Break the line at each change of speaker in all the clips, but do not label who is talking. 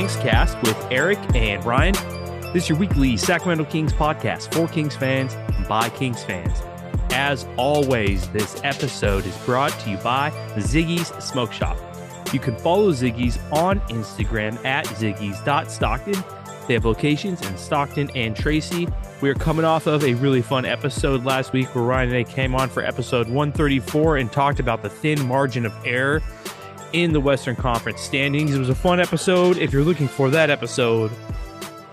Kings Cast with Eric and Ryan. This is your weekly Sacramento Kings podcast for Kings fans and by Kings fans. As always, this episode is brought to you by Ziggy's Smoke Shop. You can follow Ziggy's on Instagram at ziggy's.stockton. They have locations in Stockton and Tracy. We are coming off of a really fun episode last week where Ryan and I came on for episode 134 and talked about the thin margin of error in the Western Conference standings. It was a fun episode. If you're looking for that episode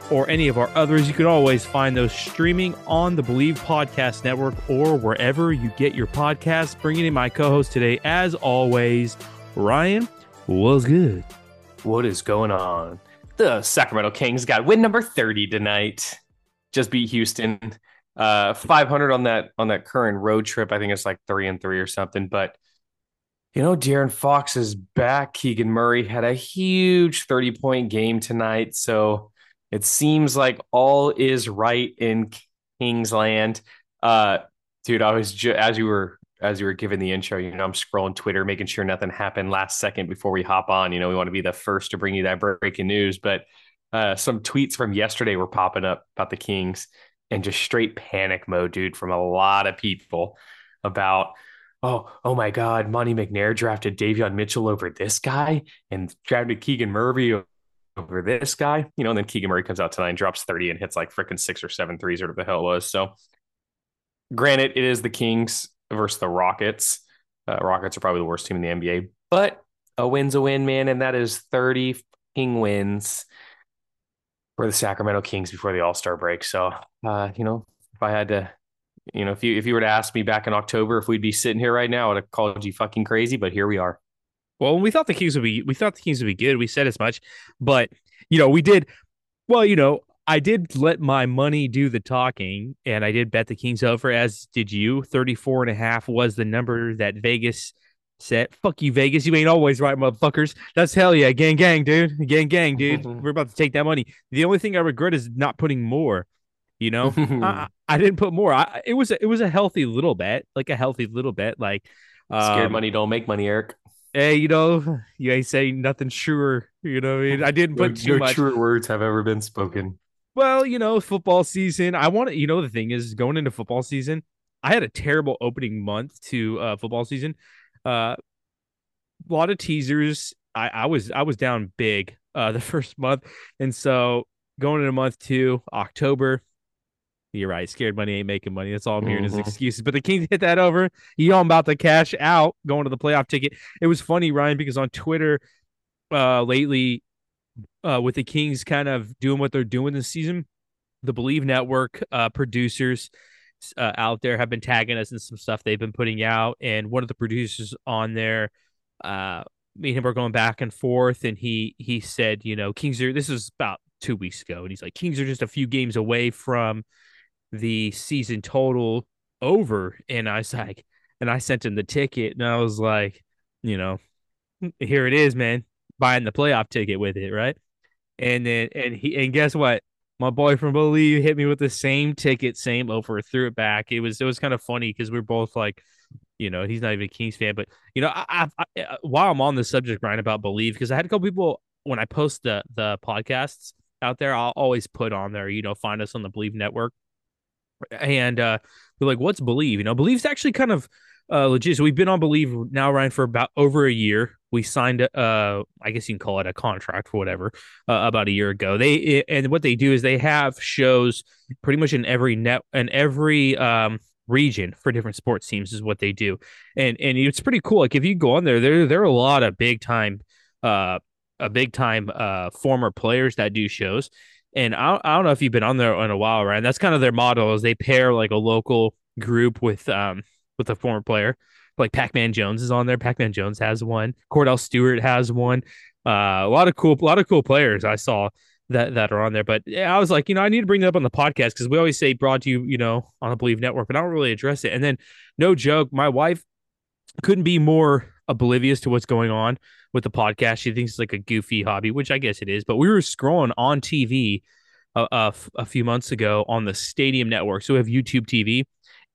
or any of our others, you can always find those streaming on the Believe Podcast Network or wherever you get your podcasts. Bringing in my co host today, as always, Ryan. What's good?
What is going on? The Sacramento Kings got win number 30 tonight. Just beat Houston. Uh 500 on that on that current road trip. I think it's like 3 and 3 or something, but you know, De'Aaron Fox is back. Keegan Murray had a huge 30 point game tonight. So it seems like all is right in Kingsland. Uh, dude, I was ju- as you were as you were giving the intro, you know, I'm scrolling Twitter, making sure nothing happened last second before we hop on. You know, we want to be the first to bring you that breaking news. But uh, some tweets from yesterday were popping up about the Kings and just straight panic mode, dude, from a lot of people about oh, oh my God, Monte McNair drafted Davion Mitchell over this guy and drafted Keegan Murray over this guy, you know, and then Keegan Murray comes out tonight and drops 30 and hits like freaking six or seven threes or whatever the hell it was. So granted, it is the Kings versus the Rockets. Uh, Rockets are probably the worst team in the NBA, but a win's a win, man. And that is 30 King wins for the Sacramento Kings before the All Star break. So, uh, you know, if I had to you know, if you if you were to ask me back in October if we'd be sitting here right now, I would have called you fucking crazy. But here we are.
Well, we thought the Kings would be we thought the Kings would be good. We said as much, but you know, we did well, you know, I did let my money do the talking and I did bet the Kings over, as did you. 34 and a half was the number that Vegas set. Fuck you, Vegas. You ain't always right, motherfuckers. That's hell yeah. Gang, gang, dude. Gang, gang, dude. We're about to take that money. The only thing I regret is not putting more. You know, I, I, didn't put more. I, it was a, it was a healthy little bet, like a healthy little bet. Like
um, scared money don't make money, Eric.
Hey, you know, you ain't saying nothing sure. You know, I, mean? I didn't put no, too
no
much.
truer words have ever been spoken.
Well, you know, football season. I want to. You know, the thing is, going into football season, I had a terrible opening month to uh, football season. Uh, a lot of teasers. I, I was I was down big uh, the first month, and so going into month two, October, you're right. Scared money ain't making money. That's all I'm hearing mm-hmm. is excuses. But the Kings hit that over. You all about to cash out going to the playoff ticket. It was funny, Ryan, because on Twitter uh lately, uh with the Kings kind of doing what they're doing this season, the Believe Network uh producers uh, out there have been tagging us in some stuff they've been putting out. And one of the producers on there, uh, me and him were going back and forth, and he he said, you know, Kings are this was about two weeks ago, and he's like, Kings are just a few games away from the season total over. And I was like, and I sent him the ticket and I was like, you know, here it is, man, buying the playoff ticket with it, right? And then, and he, and guess what? My boy from Believe hit me with the same ticket, same over, threw it back. It was, it was kind of funny because we are both like, you know, he's not even a Kings fan, but you know, I, I, I uh, while I'm on the subject, Brian, about Believe, because I had a couple people when I post the the podcasts out there, I'll always put on there, you know, find us on the Believe Network and uh, they're like, "What's Believe?" You know, Believe's actually kind of uh, legit. So we've been on Believe now, Ryan, for about over a year. We signed, uh, I guess you can call it a contract for whatever, uh, about a year ago. They and what they do is they have shows pretty much in every net and every um region for different sports teams is what they do, and and it's pretty cool. Like if you go on there, there there are a lot of big time, uh, a big time uh former players that do shows and I, I don't know if you've been on there in a while, right? And that's kind of their model is they pair like a local group with um with a former player. Like Pac-Man Jones is on there. Pac-Man Jones has one. Cordell Stewart has one. Uh, a lot of cool, a lot of cool players I saw that that are on there. But yeah, I was like, you know, I need to bring that up on the podcast because we always say brought to you, you know, on the Believe Network, but I don't really address it. And then, no joke, my wife couldn't be more oblivious to what's going on with the podcast. She thinks it's like a goofy hobby, which I guess it is. But we were scrolling on TV a, a, a few months ago on the Stadium Network, so we have YouTube TV.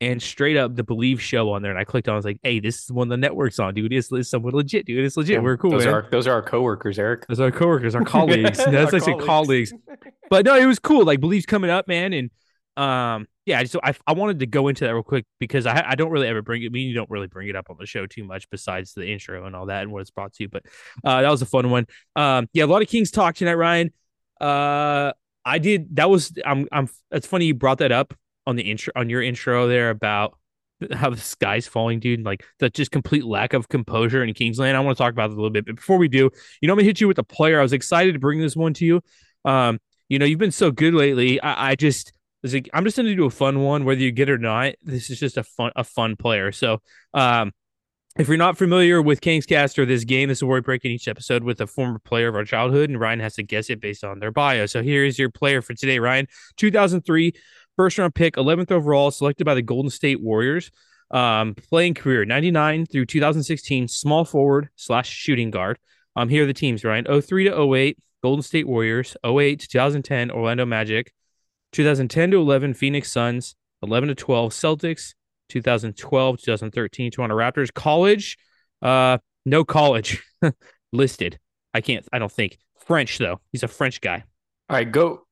And straight up the Believe show on there, and I clicked on. I was like, "Hey, this is one of the networks on, dude. It's, it's someone legit, dude. It's legit.
Yeah,
We're cool,
Those
man.
are those are our coworkers, Eric.
Those are our coworkers, our colleagues. That's
Our
I said colleagues. But no, it was cool. Like Believe's coming up, man, and um, yeah. so I, I wanted to go into that real quick because I I don't really ever bring it. I mean, you don't really bring it up on the show too much besides the intro and all that and what it's brought to you. But uh, that was a fun one. Um, yeah, a lot of Kings talk tonight, Ryan. Uh, I did. That was I'm I'm. It's funny you brought that up on the intro on your intro there about how the sky's falling, dude. Like the just complete lack of composure in Kingsland. I want to talk about it a little bit, but before we do, you know, I'm gonna hit you with a player. I was excited to bring this one to you. Um, you know, you've been so good lately. I, I just like, I'm just gonna do a fun one, whether you get it or not. This is just a fun a fun player. So, um, if you're not familiar with Kingscast or this game, this is where we break in each episode with a former player of our childhood, and Ryan has to guess it based on their bio. So here is your player for today, Ryan. 2003 first round pick, 11th overall, selected by the Golden State Warriors. Um, playing career 99 through 2016, small forward slash shooting guard. Um, here are the teams, Ryan. 03 to 08, Golden State Warriors. 08 to 2010, Orlando Magic. 2010 to 11, Phoenix Suns. 11 to 12, Celtics. 2012, 2013, Toronto Raptors. College, uh, no college listed. I can't, I don't think. French, though. He's a French guy.
All right, go.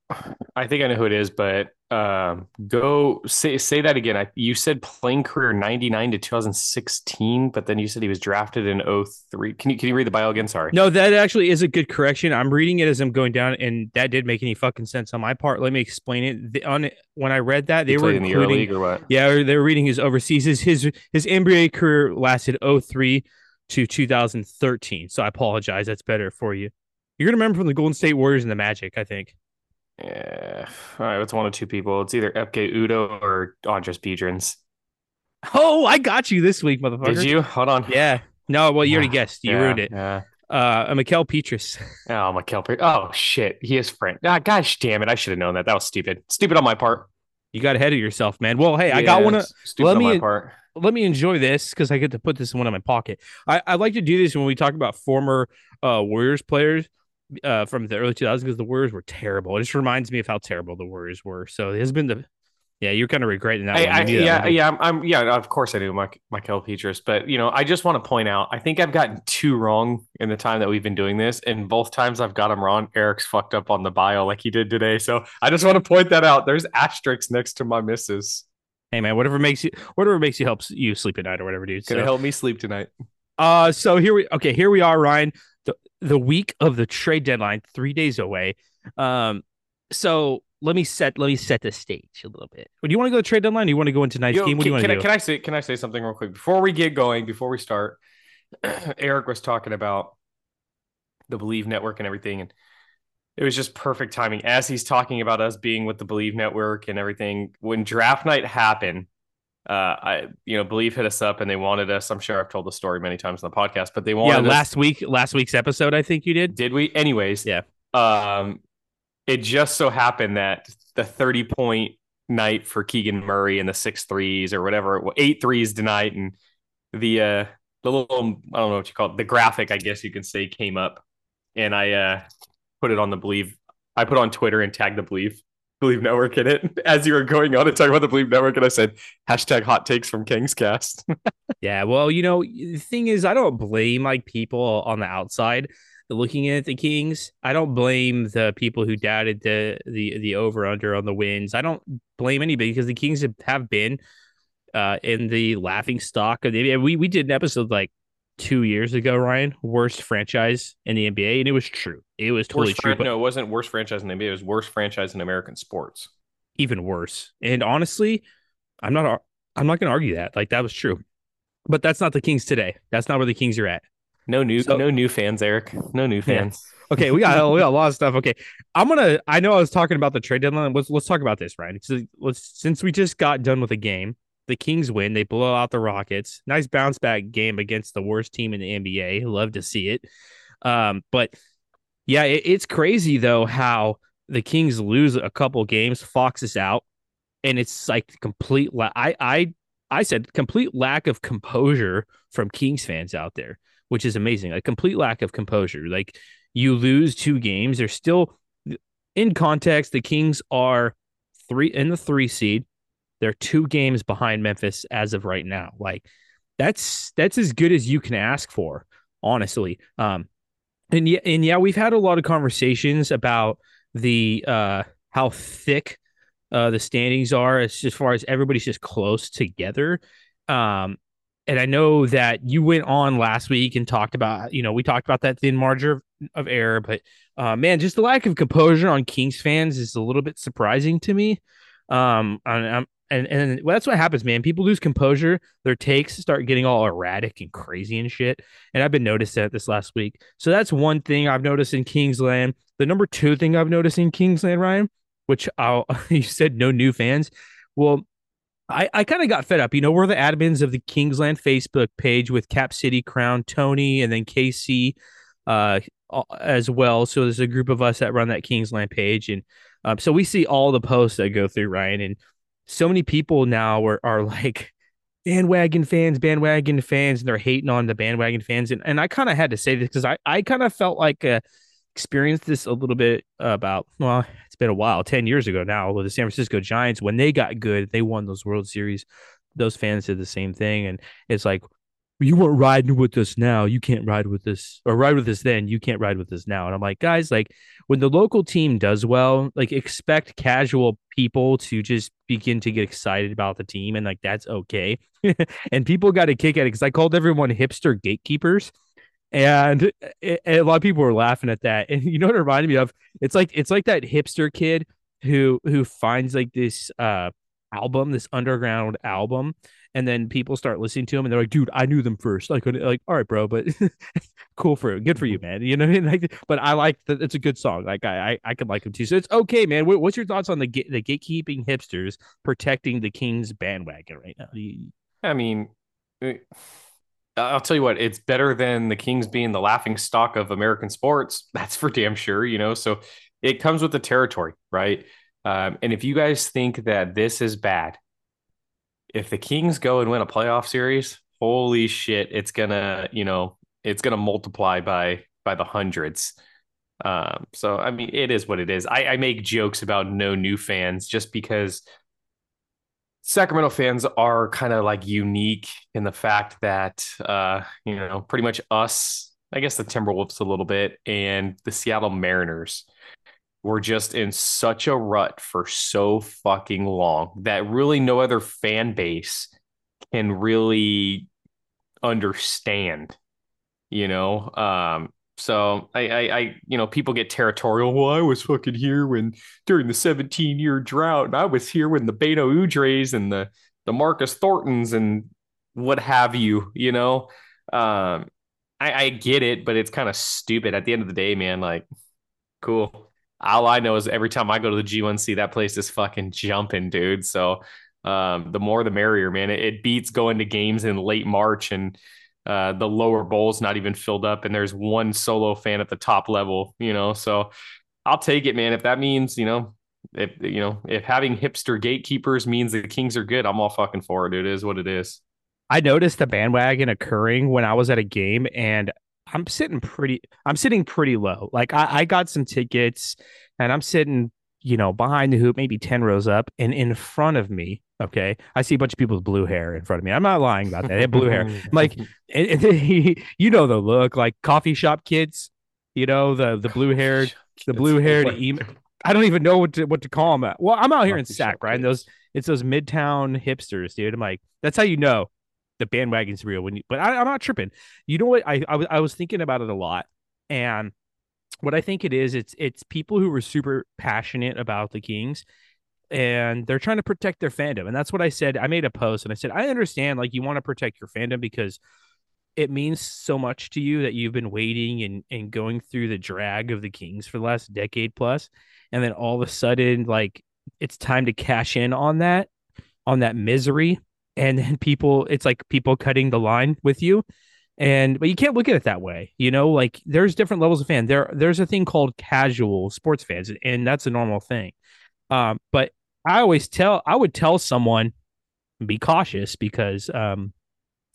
I think I know who it is, but um, go say say that again. I, you said playing career 99 to 2016, but then you said he was drafted in 03. Can you can you read the bio again? Sorry.
No, that actually is a good correction. I'm reading it as I'm going down, and that did make any fucking sense on my part. Let me explain it. The, on when I read that, they were
in the Euro
including,
League or what?
yeah, they were reading his overseas. His his, his NBA career lasted 03 to 2013. So I apologize. That's better for you. You're gonna remember from the Golden State Warriors and the Magic, I think.
Yeah. All right, it's one of two people. It's either Ekpe Udoh or Andris Biedrins.
Oh, I got you this week, motherfucker.
Did you? Hold on.
Yeah. No, well, you already guessed. You
Yeah,
ruined it.
Yeah.
Uh, Mickael Pietrus.
Oh, Mikel Pe- Oh shit, he is French. Ah, gosh damn it! I should have known that. That was stupid. Stupid on my part.
You got ahead of yourself, man. Well, hey, I got one. Of,
Stupid
let
on my
me-
part.
let me enjoy this because I get to put this in one in my pocket. I, I like to do this when we talk about former uh, Warriors players uh, from the early 2000s because the Warriors were terrible. It just reminds me of how terrible the Warriors were. So it has been the yeah, you're kind of regretting that.
I. I,
knew that
yeah, yeah, I'm, I'm, yeah. Of course, I do, Mike, Michael Pietrus, but you know, I just want to point out. I think I've gotten two wrong in the time that we've been doing this, and both times I've got them wrong. Eric's fucked up on the bio like he did today, so I just want to point that out. There's asterisks next to my misses.
Hey man, whatever makes you whatever makes you helps you sleep at night or whatever, dude.
Gonna
So,
help me sleep tonight.
uh, so here we okay. Here we are, Ryan. The week of the trade deadline, three days away. Um, so let me set let me set the stage a little bit. Do you want to go to the trade deadline? Or do you want to go into tonight's
Yo,
game? What do you
can,
want to
can
do?
I, can I say can I say something real quick before we get going? Before we start, Eric was talking about the Believe Network and everything, and it was just perfect timing as he's talking about us being with the Believe Network and everything. When draft night happened, uh, I you know Believe hit us up and they wanted us. I'm sure I've told the story many times on the podcast, but they
yeah,
wanted us
last week, last week's episode, I think you did.
did we? Anyways,
Yeah.
Um, it just so happened that the 30 point night for Keegan Murray and the six threes or whatever, eight threes tonight, and the uh the little I don't know what you call it, the graphic, I guess you can say, came up, and I uh put it on the Believe. I put on Twitter and tagged the Believe Believe Network in it as you were going on to talk about the Believe Network, and I said hashtag hot takes from King's Cast.
Yeah, well, you know, the thing is, I don't blame like people on the outside looking at the Kings. I don't blame the people who doubted the the the over under on the wins. I don't blame anybody because the Kings have, have been uh in the laughing stock of the we we did an episode like two years ago, Ryan, worst franchise in the NBA, and it was true. It was totally
worst
true,
fran-
but
no, it wasn't worst franchise in the NBA. It was worst franchise in American sports.
even worse. And honestly, I'm not I'm not going to argue that. Like that was true. But that's not the Kings today. That's not where the Kings are at.
No new,
So-
no new fans, Eric. No new fans.
Okay, we got we got a lot of stuff. Okay, I'm gonna. I know I was talking about the trade deadline. Let's let's talk about this, Ryan. So let's since we just got done with a game, The Kings win. They blow out the Rockets. Nice bounce back game against the worst team in the NBA. Love to see it. Um, but yeah, it, it's crazy though how the Kings lose a couple games. Fox is out, and it's like complete. La- I I I said complete lack of composure from Kings fans out there, which is amazing. A complete lack of composure. Like you lose two games, they're still in context. The Kings are three in the three seed. They're two games behind Memphis as of right now. Like that's that's as good as you can ask for, honestly. Um, and yeah, and yeah, we've had a lot of conversations about the uh how thick uh the standings are as, as far as everybody's just close together. Um, and I know that you went on last week and talked about, you know, we talked about that thin margin of, of error, but uh, man, just the lack of composure on Kings fans is a little bit surprising to me. Um, and, and and well, that's what happens, man. People lose composure, their takes start getting all erratic and crazy and shit. And I've been noticing that this last week. So that's one thing I've noticed in Kingsland. The number two thing I've noticed in Kingsland, Ryan, which I'll, you said no new fans. Well, I, I kind of got fed up. You know, we're the admins of the Kingsland Facebook page with Cap City Crown, Tony, and then KC uh, as well. So there's a group of us that run that Kingsland page. And um, so we see all the posts that go through, Ryan. And so many people now are, are like bandwagon fans, bandwagon fans, and they're hating on the bandwagon fans. And, and I kind of had to say this because I, I kind of felt like uh, experienced this a little bit about, well, it's been a while, 10 years ago now, with the San Francisco Giants, when they got good, they won those World Series. Those fans did the same thing. And it's like, you weren't riding with us now. You can't ride with us or ride with us then. You can't ride with us now. And I'm like, guys, like when the local team does well, like expect casual people to just begin to get excited about the team. And like, that's okay. and people got a kick at it because I called everyone hipster gatekeepers and it, it, a lot of people were laughing at that. And you know what it reminded me of? It's like it's like that hipster kid who who finds like this uh album, this underground album, and then people start listening to him and they're like, dude, I knew them first. Like, like, all right, bro, but cool for good for you, man. You know what I mean? Like, but I like that it's a good song. Like I I, I could like them too. So it's okay, man. What's your thoughts on the the gatekeeping hipsters protecting the Kings bandwagon right now?
I mean, I'll tell you what, it's better than the Kings being the laughing stock of American sports. That's for damn sure, you know. So it comes with the territory, right? Um, and if you guys think that this is bad, if the Kings go and win a playoff series, holy shit, it's gonna, you know, it's gonna multiply by by the hundreds. Um, so I mean, it is what it is. I, I make jokes about no new fans just because Sacramento fans are kind of like unique in the fact that uh, you know, pretty much us, I guess the Timberwolves a little bit, and the Seattle Mariners were just in such a rut for so fucking long that really no other fan base can really understand. You know, um, so I, I, I, you know, people get territorial. Well, I was fucking here when during the 17 year drought, and I was here when the Beno Udrihs and the the Marcus Thorntons and what have you. You know, um, I, I get it, but it's kind of stupid. At the end of the day, man, like, cool. All I know is every time I go to the G1C, that place is fucking jumping, dude. So um, the more the merrier, man. It, it beats going to games in late March and uh, the lower bowl's not even filled up, and there's one solo fan at the top level, you know. So I'll take it, man. If that means, you know, if you know, if having hipster gatekeepers means the Kings are good, I'm all fucking for it. It is what it is.
I noticed the bandwagon occurring when I was at a game, and I'm sitting pretty. I'm sitting pretty low. Like I, I got some tickets, and I'm sitting, you know, behind the hoop, maybe ten rows up, and in front of me Okay, I see a bunch of people with blue hair in front of me. I'm not lying about that. They have blue hair. I'm like, and, and you know the look, like coffee shop kids. You know the the blue haired, the blue haired email. I don't even know what to what to call them. Well, I'm out here in Sac, right? And those it's those midtown hipsters, dude. I'm like, that's how you know the bandwagon's real. When you, but I, am not tripping. You know what? I, I I was thinking about it a lot, and what I think it is, it's it's people who were super passionate about the Kings and they're trying to protect their fandom. And that's what I said. I made a post and I said, I understand like you want to protect your fandom because it means so much to you that you've been waiting and, and going through the drag of the Kings for the last decade plus, And then all of a sudden, like it's time to cash in on that, on that misery. And then people it's like people cutting the line with you and but you can't look at it that way you know like there's different levels of fan there there's a thing called casual sports fans and that's a normal thing um but i always tell i would tell someone be cautious because um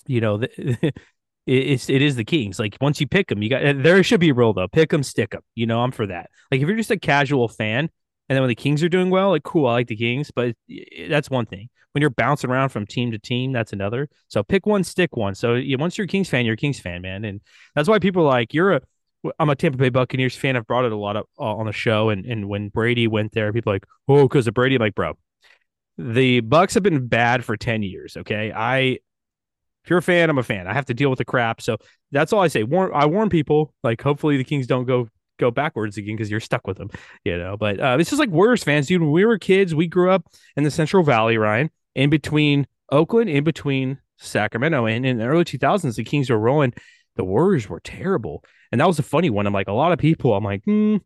you know the, it's it is the Kings. Like once you pick them, you got there should be a rule though. Pick them, stick them. You know, I'm for that. Like if you're just a casual fan, and then when the Kings are doing well, like cool, I like the Kings, but that's one thing. When you're bouncing around from team to team, that's another. So pick one, stick one. So you, once you're a Kings fan, you're a Kings fan, man, and that's why people like you're a. I'm a Tampa Bay Buccaneers fan. I've brought it a lot up uh, on the show, and and when Brady went there, people like, oh, because of Brady. I'm like, bro, the Bucs have been bad for ten years. Okay, I if you're a fan, I'm a fan. I have to deal with the crap. So that's all I say. Warn I warn people, like hopefully the Kings don't go go backwards again because you're stuck with them, you know. But uh, it's just like Warriors fans, dude. When we were kids, we grew up in the Central Valley, Ryan, in between Oakland, in between Sacramento, and in the early 2000s, the Kings were rolling. The Warriors were terrible, and that was a funny one. I'm like, a lot of people, I'm like, hmm,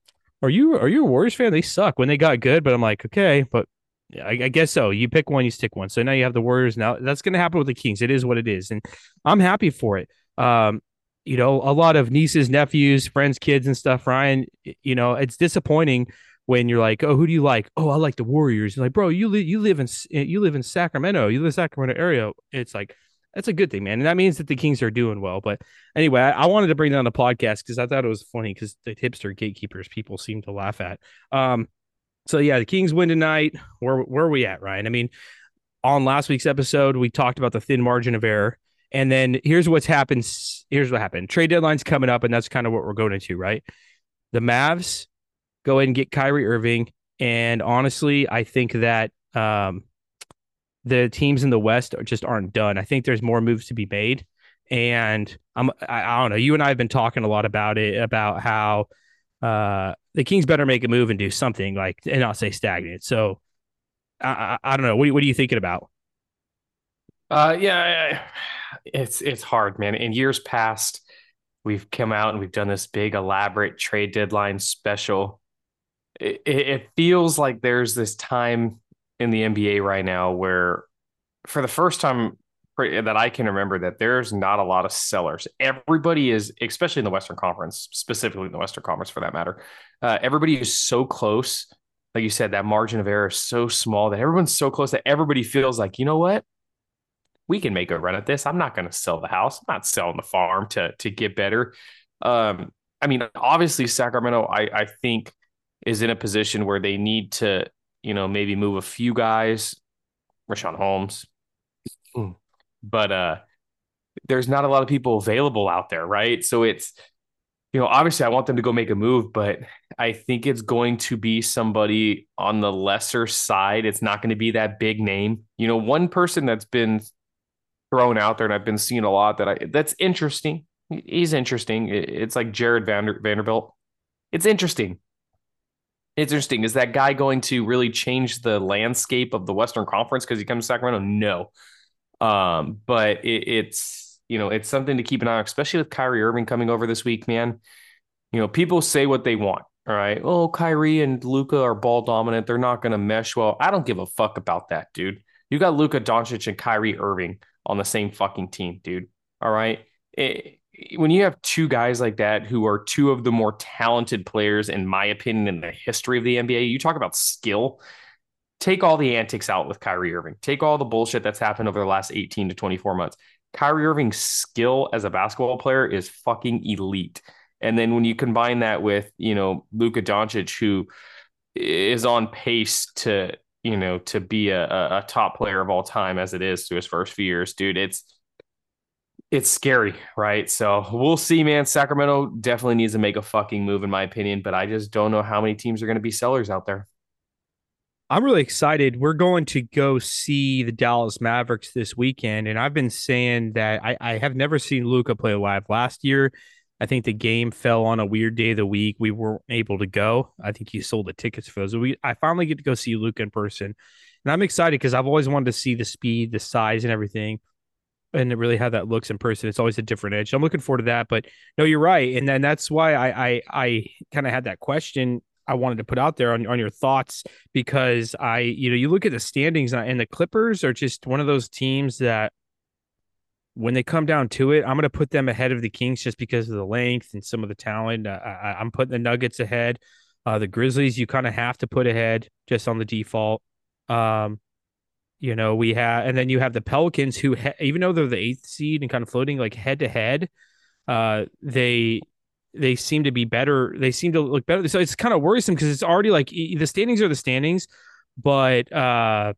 are you are you a Warriors fan? They suck when they got good, but I'm like, okay, but I, I, guess so. You pick one, you stick one. So now you have the Warriors. Now that's going to happen with the Kings. It is what it is, and I'm happy for it. Um, you know, a lot of nieces, nephews, friends, kids, and stuff. Ryan, you know, it's disappointing when you're like, oh, who do you like? Oh, I like the Warriors. You're like, bro, you live you live in you live in Sacramento. You live in Sacramento area. It's like that's a good thing, man, and that means that the Kings are doing well. But anyway, I, I wanted to bring that on the podcast because I thought it was funny because the hipster gatekeepers people seem to laugh at. Um, so yeah, the Kings win tonight. Where where are we at, Ryan? I mean, on last week's episode, we talked about the thin margin of error. And then here's what's happened. Here's what happened. Trade deadline's coming up, and that's kind of what we're going into, right? The Mavs go ahead and get Kyrie Irving. And honestly, I think that um, the teams in the West just aren't done. I think there's more moves to be made. And I'm I, I don't know. You and I have been talking a lot about it, about how uh, the Kings better make a move and do something like and not say stagnant. So I, I, I don't know. What, what are you thinking about?
Uh, yeah, it's it's hard, man. In years past, we've come out and we've done this big elaborate trade deadline special. It, it feels like there's this time in the NBA right now where, for the first time that I can remember that there's not a lot of sellers. Everybody is, especially in the Western Conference, specifically in the Western Conference for that matter. Uh, everybody is so close. Like you said, that margin of error is so small that everyone's so close that everybody feels like, you know what? We can make a run at this. I'm not going to sell the house. I'm not selling the farm to to get better. Um, I mean, obviously, Sacramento, I, I think, is in a position where they need to, you know, maybe move a few guys. Richaun Holmes, but uh there's not a lot of people available out there, right? So it's you know, obviously I want them to go make a move, but I think it's going to be somebody on the lesser side. It's not going to be that big name. You know, one person that's been thrown out there and I've been seeing a lot that I that's interesting. He's interesting. It's like Jarred Vander, Vanderbilt. It's interesting. It's interesting. Is that guy going to really change the landscape of the Western Conference because he comes to Sacramento? No. Um, but it, it's you know it's something to keep an eye on, especially with Kyrie Irving coming over this week, man. You know, people say what they want. All right. Oh, Kyrie and Luka are ball dominant. They're not going to mesh well. I don't give a fuck about that, dude. You got Luka Doncic and Kyrie Irving on the same fucking team, dude. All right. It, when you have two guys like that who are two of the more talented players, in my opinion, in the history of the NBA, you talk about skill take all the antics out with Kyrie Irving. Take all the bullshit that's happened over the last 18 to 24 months. Kyrie Irving's skill as a basketball player is fucking elite. And then when you combine that with, you know, Luka Doncic, who is on pace to, you know, to be a, a top player of all time as it is to his first few years, dude, it's it's scary, right? So we'll see, man. Sacramento definitely needs to make a fucking move, in my opinion, but I just don't know how many teams are going to be sellers out there.
I'm really excited. We're going to go see the Dallas Mavericks this weekend. And I've been saying that I, I have never seen Luka play live. Last year, I think the game fell on a weird day of the week. We weren't able to go. I think he sold the tickets for those. We I finally get to go see Luka in person. And I'm excited because I've always wanted to see the speed, the size, and everything. And really how that looks in person. It's always a different edge. I'm looking forward to that. But no, you're right. And then that's why I I I kind of had that question I wanted to put out there on, on your thoughts because I, you know, you look at the standings and the Clippers are just one of those teams that when they come down to it, I'm going to put them ahead of the Kings just because of the length and some of the talent. I, am putting the Nuggets ahead. Uh, the Grizzlies, you kind of have to put ahead just on the default. Um, you know, we have, and then you have the Pelicans who, even though they're the eighth seed and kind of floating like head to head, they they seem to be better. They seem to look better. So it's kind of worrisome because it's already like the standings are the standings, but uh,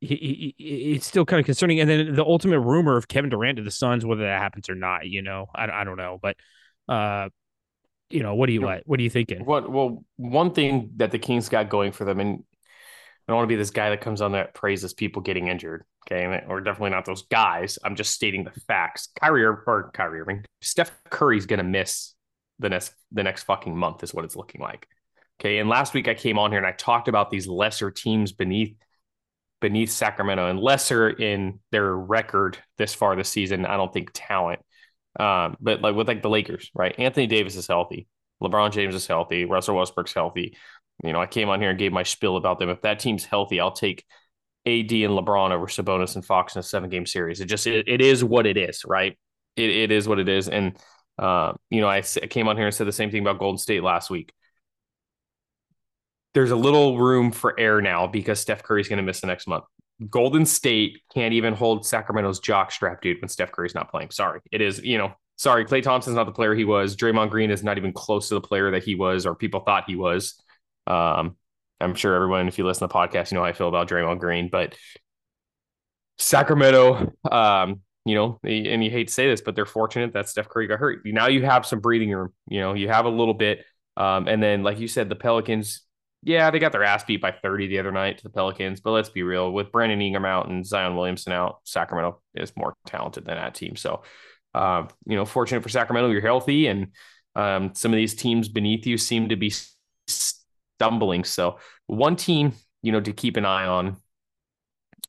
he, he, it's still kind of concerning. And then the ultimate rumor of Kevin Durant to the Suns, whether that happens or not, you know, I, I don't know, but uh, you know, what do you what what are you thinking?
What well, one thing that the Kings got going for them, and I don't want to be this guy that comes on that praises people getting injured. Okay. Or definitely not those guys. I'm just stating the facts. Kyrie or Kyrie Irving, Steph Curry's going to miss the next, the next fucking month, is what it's looking like. Okay. And last week I came on here and I talked about these lesser teams beneath beneath Sacramento and lesser in their record this far this season. I don't think talent. Um, but like with like the Lakers, right? Anthony Davis is healthy. LeBron James is healthy. Russell Westbrook's healthy. You know, I came on here and gave my spiel about them. If that team's healthy, I'll take AD and LeBron over Sabonis and Fox in a seven game series. It just it, it is what it is, right? It, it is what it is. And uh, you know, I, I came on here and said the same thing about Golden State last week. There's a little room for air now because Steph Curry's going to miss the next month. Golden State can't even hold Sacramento's jock strap, dude, when Steph Curry's not playing. Sorry. It is, you know, sorry. Klay Thompson's not the player he was. Draymond Green is not even close to the player that he was or people thought he was. Um, I'm sure everyone, if you listen to the podcast, you know how I feel about Draymond Green, but Sacramento, um, you know, and you hate to say this, but they're fortunate that Steph Curry got hurt. Now you have some breathing room. You know, you have a little bit. Um, and then, like you said, the Pelicans, yeah, they got their ass beat by 30 the other night to the Pelicans. But let's be real, with Brandon Ingram out and Zion Williamson out, Sacramento is more talented than that team. So, uh, you know, fortunate for Sacramento, you're healthy, and um, some of these teams beneath you seem to be stumbling. So one team, you know, to keep an eye on.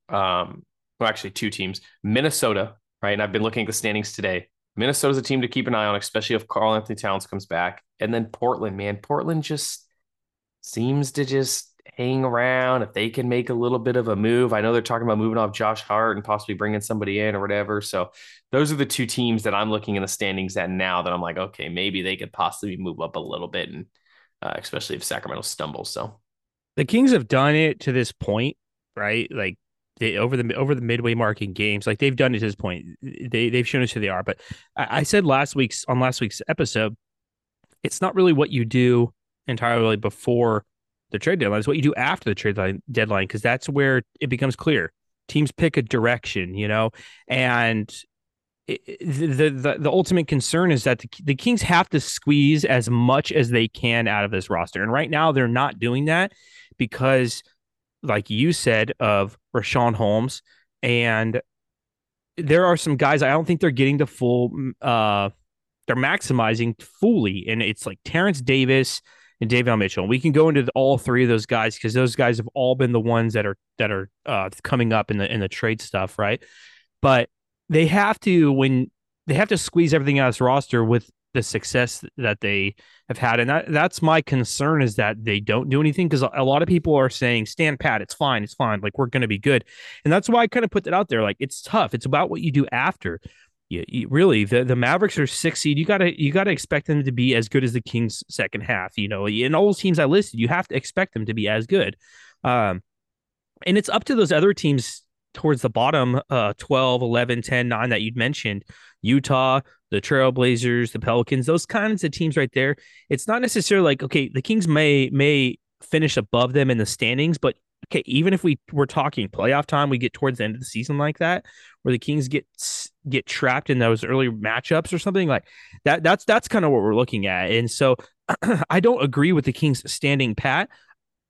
Um, well, actually, two teams, Minnesota, right? And I've been looking at the standings today. Minnesota's a team to keep an eye on, especially if Karl-Anthony Towns comes back. And then Portland, man, Portland just seems to just hang around. If they can make a little bit of a move, I know they're talking about moving off Josh Hart and possibly bringing somebody in or whatever. So those are the two teams that I'm looking in the standings at now that I'm like, okay, maybe they could possibly move up a little bit and uh, especially if Sacramento stumbles. So
the Kings have done it to this point, right? Like they over the over the midway mark in games, like they've done it to this point. They they've shown us who they are. But I, I said last week's on last week's episode, it's not really what you do entirely before the trade deadline. It's what you do after the trade deadline because that's where it becomes clear. Teams pick a direction, you know, and the, the the ultimate concern is that the, the Kings have to squeeze as much as they can out of this roster, and right now they're not doing that because, like you said, of Richaun Holmes, and there are some guys I don't think they're getting the full, uh, they're maximizing fully, and it's like Terence Davis and Davion Mitchell. We can go into all three of those guys because those guys have all been the ones that are that are uh, coming up in the in the trade stuff, right? But they have to when they have to squeeze everything out of this roster with the success that they have had and that, that's my concern is that they don't do anything because a lot of people are saying stand pat it's fine it's fine like we're going to be good and that's why i kind of put that out there like it's tough it's about what you do after you, you, really the, the mavericks are six seed. You gotta you gotta expect them to be as good as the kings second half you know? In all those teams i listed you have to expect them to be as good. Um and it's up to those other teams towards the bottom uh 12 11 10 9 that you'd mentioned. Utah the trailblazers the pelicans those kinds of teams right there. It's not necessarily like okay the kings may may finish above them in the standings but okay even if we were talking playoff time we get towards the end of the season like that where the kings get get trapped in those early matchups or something like that that's that's kind of what we're looking at and so i don't agree with the kings standing pat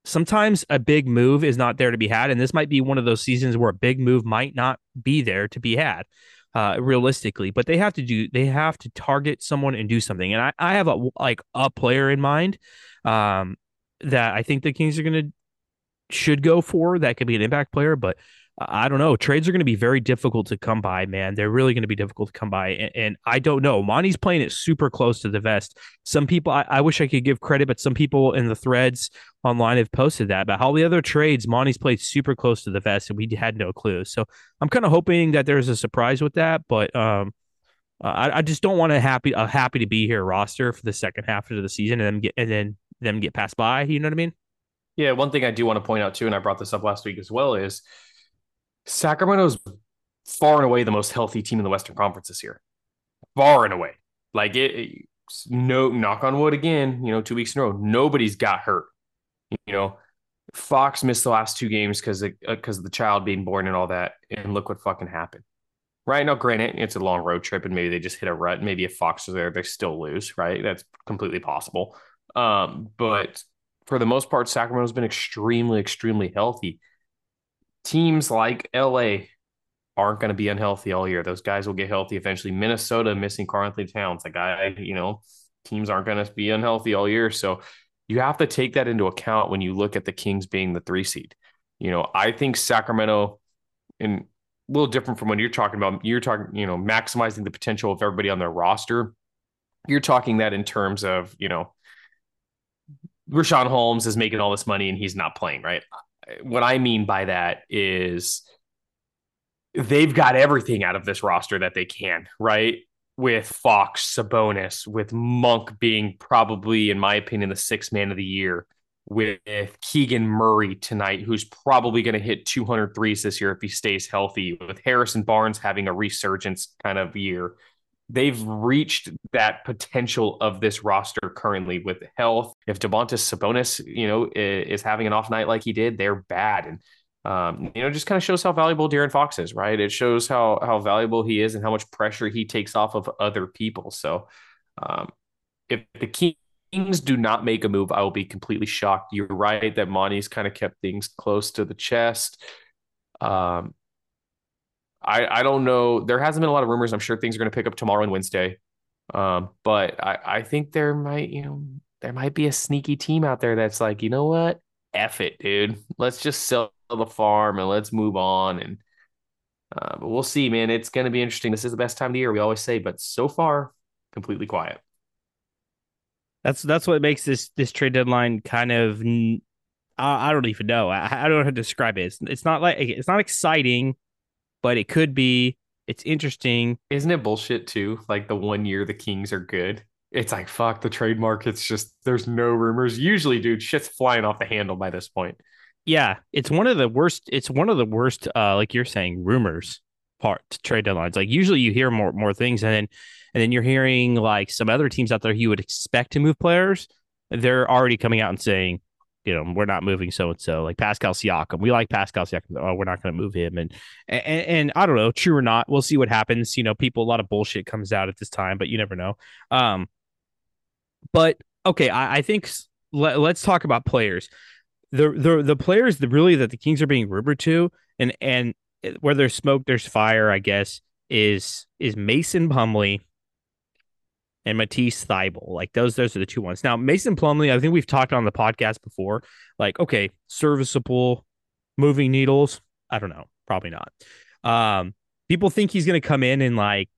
sometimes a big move is not there to be had. And this might be one of those seasons where a big move might not be there to be had. Uh, realistically, but they have to do they have to target someone and do something. And I, I have a like a player in mind um, that I think the Kings are gonna should go for that could be an impact player, but I don't know. Trades are going to be very difficult to come by, man. They're really going to be difficult to come by. And, and, I don't know. Monte's playing it super close to the vest. Some people, I, I, wish I could give credit, but some people in the threads online have posted that. But all the other trades, Monte's played super close to the vest, and we had no clue. So I'm kind of hoping that there's a surprise with that. But um, I, I, just don't want a happy, a happy to be here roster for the second half of the season, and then get and then them get passed by. You know what I mean?
Yeah. One thing I do want to point out too, and I brought this up last week as well, is Sacramento's far and away the most healthy team in the Western Conference this year. Far and away. Like it, no knock on wood again, you know, two weeks in a row. Nobody's got hurt. You know, Fox missed the last two games because because of the child being born and all that. And look what fucking happened. Right now, granted, it's a long road trip and maybe they just hit a rut. Maybe if Fox was there, they still lose, right? That's completely possible. Um, but for the most part, Sacramento's been extremely, extremely healthy teams like LA aren't going to be unhealthy all year. Those guys will get healthy eventually. Minnesota missing Karl-Anthony Towns, a guy, you know, teams aren't going to be unhealthy all year. So you have to take that into account when you look at the Kings being the three seed. You know, I think Sacramento, and a little different from when you're talking about, you're talking, you know, maximizing the potential of everybody on their roster. You're talking that in terms of, you know, Richaun Holmes is making all this money and he's not playing, right? What I mean by that is they've got everything out of this roster that they can, right? With Fox, Sabonis, with Monk being probably, in my opinion, the sixth man of the year, with Keegan Murray tonight, who's probably going to hit 200 threes this year if he stays healthy, with Harrison Barnes having a resurgence kind of year they've reached that potential of this roster currently with health. If Domantas Sabonis, you know, is having an off night like he did, they're bad. And um, you know, just kind of shows how valuable De'Aaron Fox is, right? It shows how how valuable he is and how much pressure he takes off of other people. So, um, if the Kings do not make a move, I will be completely shocked. You're right that Monte's kind of kept things close to the chest. Um, I I don't know. There hasn't been a lot of rumors. I'm sure things are going to pick up tomorrow and Wednesday. Um, but I I think there might you know there might be a sneaky team out there that's like you know what F it, dude. Let's just sell the farm and let's move on. And uh, but we'll see, man. It's going to be interesting. This is the best time of the year, we always say, but so far, completely quiet.
That's that's what makes this this trade deadline kind of. I, I don't even know. I, I don't know how to describe it. It's, it's not like it's not exciting but it could be. It's interesting.
Isn't it bullshit too? Like the one year the Kings are good. It's like fuck the trade market's just there's no rumors. Usually, dude, shit's flying off the handle by this point.
Yeah, it's one of the worst. It's one of the worst. Uh, like you're saying, rumors part trade deadlines. Like usually you hear more more things, and then and then you're hearing like some other teams out there you would expect to move players. They're already coming out and saying, you know, we're not moving so and so. Like Pascal Siakam, we like Pascal Siakam. Oh, we're not going to move him. And, and and I don't know, true or not, we'll see what happens. You know, people, a lot of bullshit comes out at this time, but you never know. Um, but okay, I, I think let, let's talk about players. The the the players that really that the Kings are being rumored to, and and where there's smoke, there's fire. I guess is is Mason Plumlee and Matisse Thybulle. Like those, those are the two ones. Now, Mason Plumlee, I think we've talked on the podcast before. Like, okay, serviceable, moving needles. I don't know, probably not. Um, people think he's going to come in and like.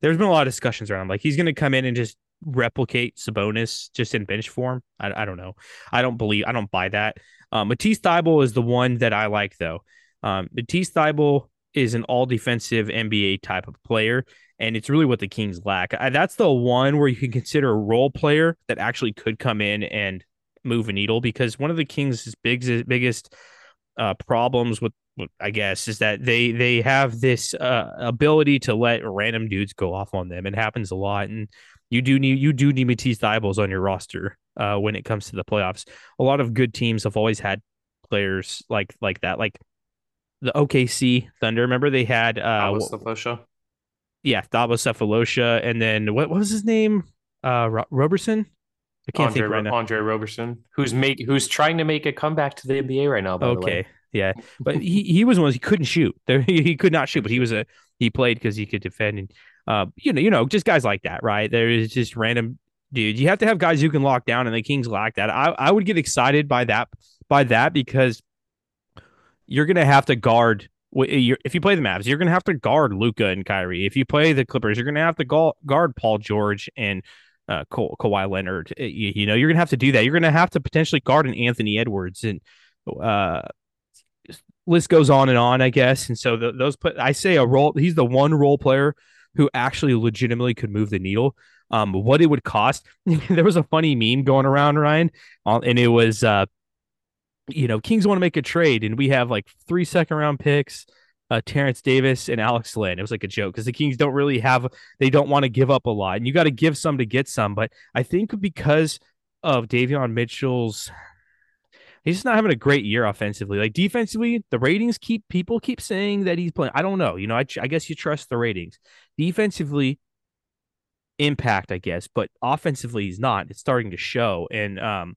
There's been a lot of discussions around like he's going to come in and just replicate Sabonis just in bench form. I, I don't know. I don't believe. I don't buy that. Um, Matisse Thybulle is the one that I like though. Um, Matisse Thybulle is an all defensive NBA type of player and it's really what the Kings lack. I, that's the one where you can consider a role player that actually could come in and move a needle because one of the Kings' big, biggest uh, problems with, I guess, is that they they have this uh, ability to let random dudes go off on them. It happens a lot, and you do need you do need Matisse Thybulles on your roster uh, when it comes to the playoffs. A lot of good teams have always had players like like that, like the OKC Thunder. Remember they had uh, yeah, Thabo Sefolosha, and then what, what was his name? Uh, Ro- Roberson.
I can't Andre, think right now. Andre Roberson, who's make who's trying to make a comeback to the NBA right now.
okay, yeah, but he, he was one he couldn't shoot. There he could not shoot, but he was a he played because he could defend and uh you know you know just guys like that, right? There is just random dude. You have to have guys who can lock down, and the Kings lack that. I I would get excited by that by that because you're gonna have to guard if you play the Mavs, you're going to have to guard Luka and Kyrie. If you play the Clippers, you're going to have to guard Paul George and uh, Ka- Kawhi Leonard. Uh, you, you know, you're going to have to do that. You're going to have to potentially guard an Anthony Edwards and uh, list goes on and on, I guess. And so the, those put, I say a role. He's the one role player who actually legitimately could move the needle. Um, what it would cost. there was a funny meme going around, Ryan, and it was, uh, you know, Kings want to make a trade, and we have like three second round picks, uh, Terence Davis and Alex Len. It was like a joke because the Kings don't really have, they don't want to give up a lot, and you got to give some to get some. But I think because of Davion Mitchell's he's just not having a great year offensively. Like defensively, the ratings keep people keep saying that he's playing. I don't know. You know, I, I guess you trust the ratings. Defensively, impact, I guess, but offensively, he's not. It's starting to show. And um,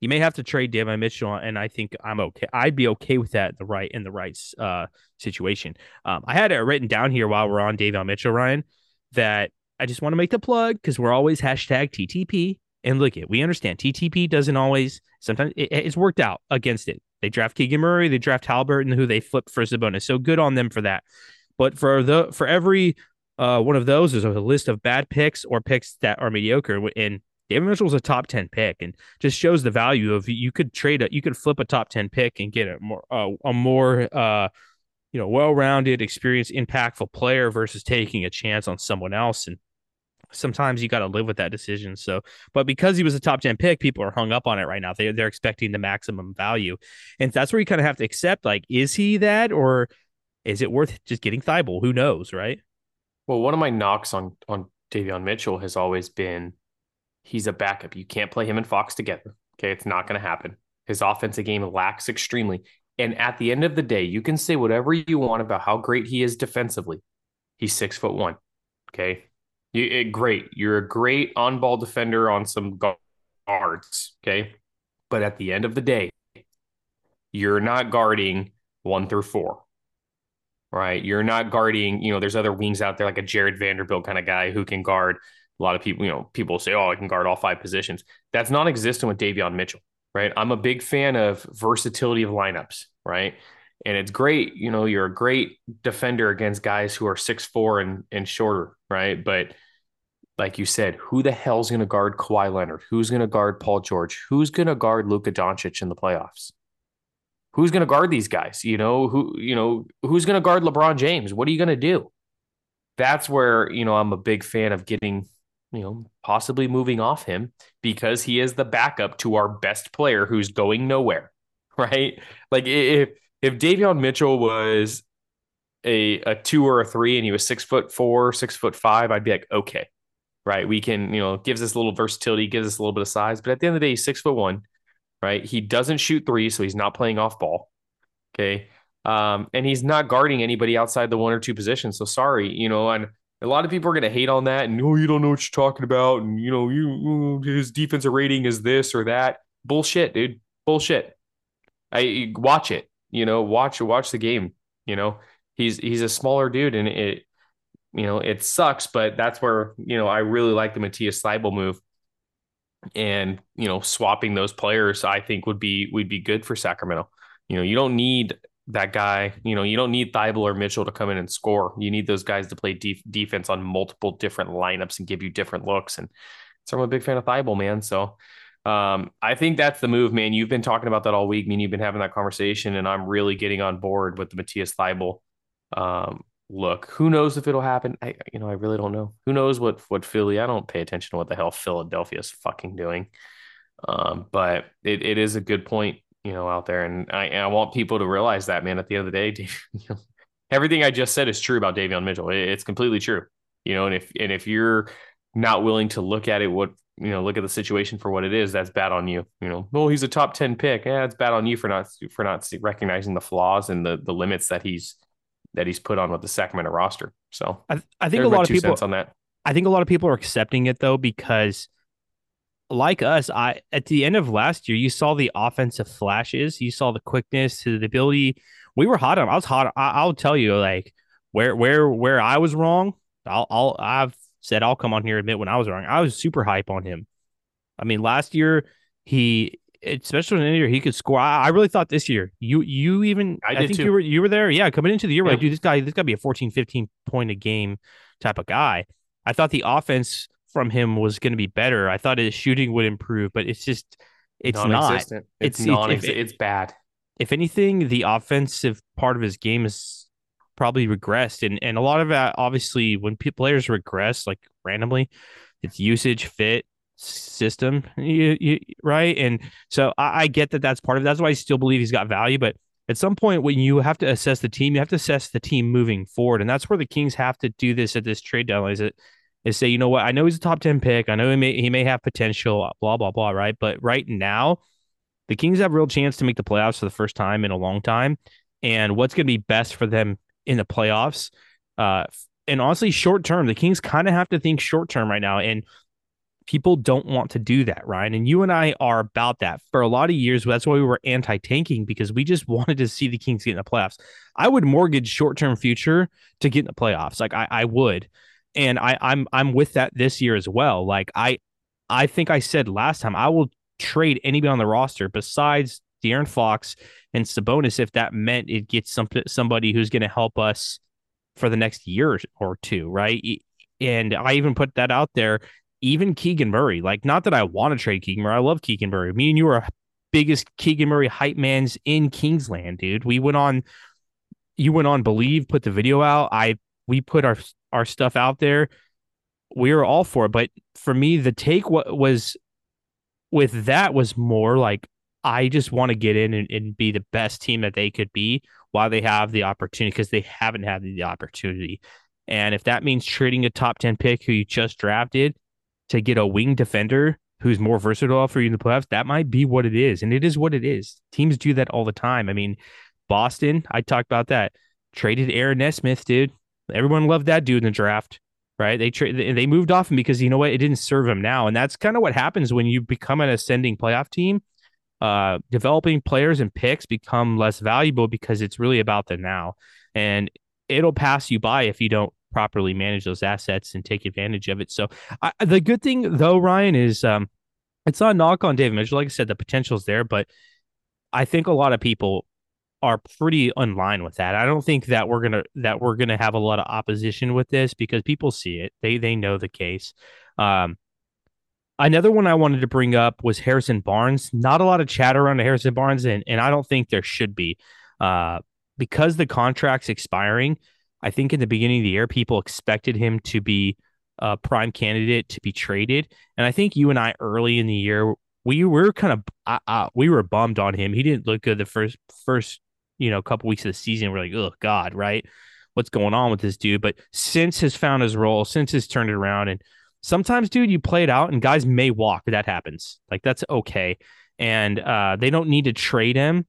you may have to trade Davion Mitchell, and I think I'm okay. I'd be okay with that. The right in the right uh situation. Um, I had it written down here while we're on Davion Mitchell, Ryan, that I just want to make the plug because we're always hashtag TTP. And look it, we understand TTP doesn't always. Sometimes it, it's worked out against it. They draft Keegan Murray, they draft Haliburton, who they flip for Sabonis. So good on them for that. But for the for every uh, one of those is a list of bad picks or picks that are mediocre. And Davion Mitchell's a top ten pick, and just shows the value of you could trade a you could flip a top ten pick and get a more uh, a more uh, you know well rounded, experienced, impactful player versus taking a chance on someone else and sometimes you got to live with that decision. So, but because he was a top 10 pick, people are hung up on it right now. They, they're expecting the maximum value. And that's where you kind of have to accept like, is he that or is it worth just getting Thybulle? Who knows, right?
Well, one of my knocks on, on Davion Mitchell has always been he's a backup. You can't play him and Fox together. Okay. It's not going to happen. His offensive game lacks extremely. And at the end of the day, you can say whatever you want about how great he is defensively. He's six foot one. Okay. You, it, eh, great. You're a great on ball defender on some guards. Okay. But at the end of the day, you're not guarding one through four. Right. You're not guarding, you know, there's other wings out there like a Jarred Vanderbilt kind of guy who can guard a lot of people, you know, people say, oh, I can guard all five positions. That's non existent with Davion Mitchell. Right. I'm a big fan of versatility of lineups. Right. And it's great, you know, you're a great defender against guys who are six four and and shorter, right? But like you said, who the hell's going to guard Kawhi Leonard? Who's going to guard Paul George? Who's going to guard Luka Doncic in the playoffs? Who's going to guard these guys? You know, who, you know, who's going to guard LeBron James? What are you going to do? That's where, you know, I'm a big fan of getting, you know, possibly moving off him because he is the backup to our best player who's going nowhere, right? Like if if Davion Mitchell was a a two or a three and he was six foot four, six foot five, I'd be like, okay, right? We can, you know, gives us a little versatility, gives us a little bit of size. But at the end of the day, he's six foot one, right? He doesn't shoot three, so he's not playing off ball. Okay. Um, and he's not guarding anybody outside the one or two positions. So sorry, you know, and a lot of people are going to hate on that. And oh, you don't know what you're talking about. And you know, you his defensive rating is this or that. Bullshit, dude. Bullshit. I watch it you know, watch watch the game. You know, he's he's a smaller dude, and it you know it sucks, but that's where you know I really like the Matisse Thybulle move, and you know swapping those players I think would be would be good for Sacramento. You know, you don't need that guy. You know, you don't need Thybulle or Mitchell to come in and score. You need those guys to play def- defense on multiple different lineups and give you different looks. And so I'm a big fan of Thybulle, man. So um, I think that's the move, man. You've been talking about that all week. I mean, you've been having that conversation, and I'm really getting on board with the Matthias Thybulle um, look. Who knows if it'll happen? I, you know, I really don't know. Who knows what what Philly? I don't pay attention to what the hell Philadelphia is fucking doing. Um, but it, it is a good point, you know, out there, and I I want people to realize that, man. At the end of the day, you know, everything I just said is true about Davion Mitchell. It, it's completely true, you know. And if and if you're not willing to look at it what you know look at the situation for what it is that's bad on you you know well, he's a top 10 pick yeah it's bad on you for not for not recognizing the flaws and the the limits that he's that he's put on with the Sacramento roster so
I, I think a lot of people on that I think a lot of people are accepting it though because like us I at the end of last year you saw the offensive flashes you saw the quickness the ability we were hot on I was hot I, I'll tell you like where where where I was wrong I'll I'll I've said I'll come on here and admit when I was wrong. I was super hype on him. I mean, last year he especially in the year he could score. I, I really thought this year you you even
I
I, think
too.
you were you were there. Yeah, coming into the year, we're like, dude, this guy this got to be a 14, 15 point a game type of guy. I thought the offense from him was going to be better. I thought his shooting would improve, but it's just it's not.
It's,
It's-
non
if
It's bad.
If anything, the offensive part of his game is probably regressed, and and a lot of that obviously when players regress like randomly, it's usage, fit, system, you, you, right? And so I, I get that that's part of it. That's why I still believe he's got value. But at some point, when you have to assess the team, you have to assess the team moving forward. And that's where the Kings have to do this at this trade deadline is, it, is say, you know what? I know he's a top 10 pick. I know he may, he may have potential, blah, blah, blah, right? But right now, the Kings have a real chance to make the playoffs for the first time in a long time. And what's going to be best for them in the playoffs? Uh, and honestly, short term, the Kings kind of have to think short term right now. And people don't want to do that, Ryan. And you and I are about that. For a lot of years, that's why we were anti tanking because we just wanted to see the Kings get in the playoffs. I would mortgage short term future to get in the playoffs. Like I, I would. And I, I'm I'm with that this year as well. Like I I think I said last time I will trade anybody on the roster besides De'Aaron Fox and Sabonis if that meant it gets some somebody who's going to help us for the next year or two, right? And I even put that out there. Even Keegan Murray, like not that I want to trade Keegan Murray. I love Keegan Murray. Me and you are biggest Keegan Murray hype mans in Kingsland, dude. We went on, you went on Bleav, put the video out. I we put our our stuff out there. We were all for it, but for me, the take what was with that was more like I just want to get in and, and be the best team that they could be while they have the opportunity because they haven't had the opportunity. And if that means trading a top 10 pick who you just drafted to get a wing defender who's more versatile for you in the playoffs, that might be what it is. And it is what it is. Teams do that all the time. I mean, Boston, I talked about that. Traded Aaron Nesmith, dude. Everyone loved that dude in the draft, right? They tra- they moved off him because you know what? It didn't serve him now. And that's kind of what happens when you become an ascending playoff team. Uh, developing players and picks become less valuable because it's really about the now. And it'll pass you by if you don't properly manage those assets and take advantage of it. So I, the good thing though, Ryan, is um, it's not a knock on Davion Mitchell. Like I said, the potential's there, but I think a lot of people are pretty in line with that. I don't think that we're gonna that we're gonna have a lot of opposition with this because people see it. They they know the case. Um, another one I wanted to bring up was Harrison Barnes. Not a lot of chatter around Harrison Barnes, and and I don't think there should be. Uh, because the contract's expiring, I think in the beginning of the year, people expected him to be a prime candidate to be traded. And I think you and I early in the year, we were kind of uh, uh, we were bummed on him. He didn't look good the first first you know a couple weeks of the season. We're like, oh God, right? What's going on with this dude? But since has found his role, since has turned it around, and sometimes, dude, you play it out, and guys may walk. That happens. Like that's okay, and uh, they don't need to trade him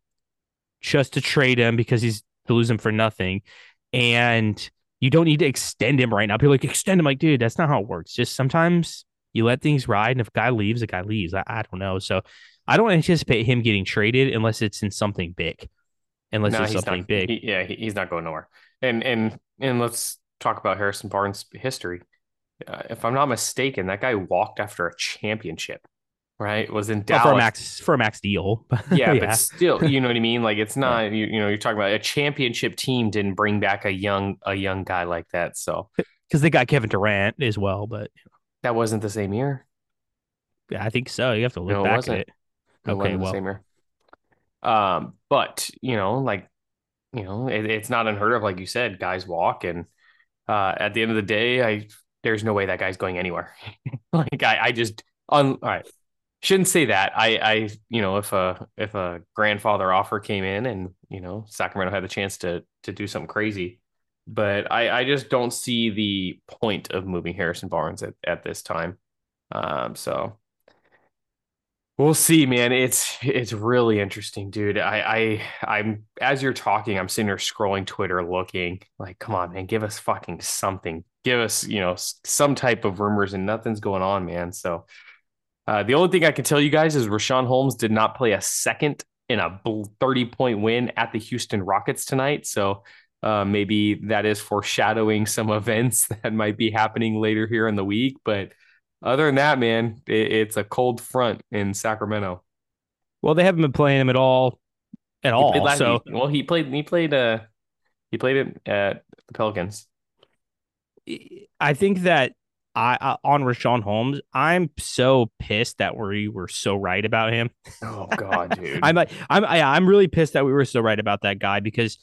just to trade him because he's to lose him for nothing, and you don't need to extend him right now. People like extend him, like dude, that's not how it works. Just sometimes you let things ride, and if a guy leaves, a guy leaves. I, I don't know, so I don't anticipate him getting traded unless it's in something big. Unless
No, he's
something
not.
big.
he- yeah, he, he's not going nowhere. And and and let's talk about Harrison Barnes' history. Uh, if I'm not mistaken, that guy walked after a championship, right? Was in
Oh,
Dallas.
for a max for a max deal.
yeah, but still, you know what I mean. Like it's not you, you know you're talking about a championship team didn't bring back a young a young guy like that. So
because they got Kevin Durant as well. But
that wasn't the same year.
yeah, I think so. You have to look
No,
back at it.
It
Okay, well.
Um, but you know, like you know, it, it's not unheard of, like you said, guys walk, and uh, at the end of the day, I there's no way that guy's going anywhere. like I, I just on all right, shouldn't say that. I, I, you know, if a if a grandfather offer came in, and you know, Sacramento had the chance to to do something crazy, but I, I just don't see the point of moving Harrison Barnes at at this time. Um, so We'll see, man. It's it's really interesting, dude. I I I'm as you're talking, I'm sitting there scrolling Twitter, looking like, come on, man, give us fucking something. Give us, you know, some type of rumors, and nothing's going on, man. So, uh, the only thing I can tell you guys is Richaun Holmes did not play a second in a 30 point win at the Houston Rockets tonight. So, uh, maybe that is foreshadowing some events that might be happening later here in the week, but other than that, man, it, it's a cold front in Sacramento.
Well, they haven't been playing him at all, at all.
last-
so
he- well, he played. He played. Uh, he played it at the Pelicans.
I think that I, I on Richaun Holmes, I'm so pissed that we were so right about him.
Oh God, dude.
I'm like, I'm I, I'm really pissed that we were so right about that guy because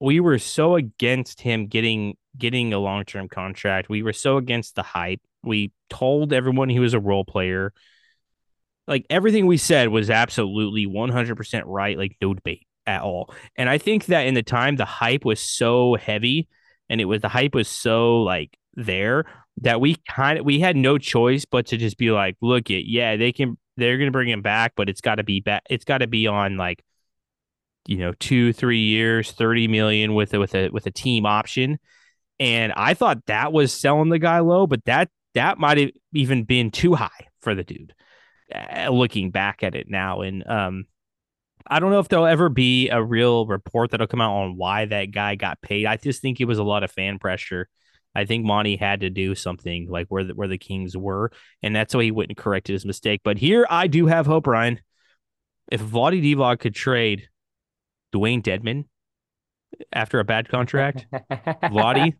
we were so against him getting getting a long term contract. We were so against the hype. We told everyone he was a role player. Like everything we said was absolutely 100% right, like no debate at all. And I think that in the time the hype was so heavy and it was the hype was so like there that we kind of we had no choice but to just be like, look it, yeah, they can they're gonna bring him back, but it's gotta be back it's gotta be on like you know, two, three years, 30 million with a with a with a team option. And I thought that was selling the guy low, but that that might have even been too high for the dude. Uh, looking back at it now, and um, I don't know if there'll ever be a real report that'll come out on why that guy got paid. I just think it was a lot of fan pressure. I think Monte had to do something like where the, where the Kings were, and that's why he went and corrected his mistake. But here I do have hope, Ryan. If Vlade Divac could trade Dewayne Dedmon after a bad contract, Vlade,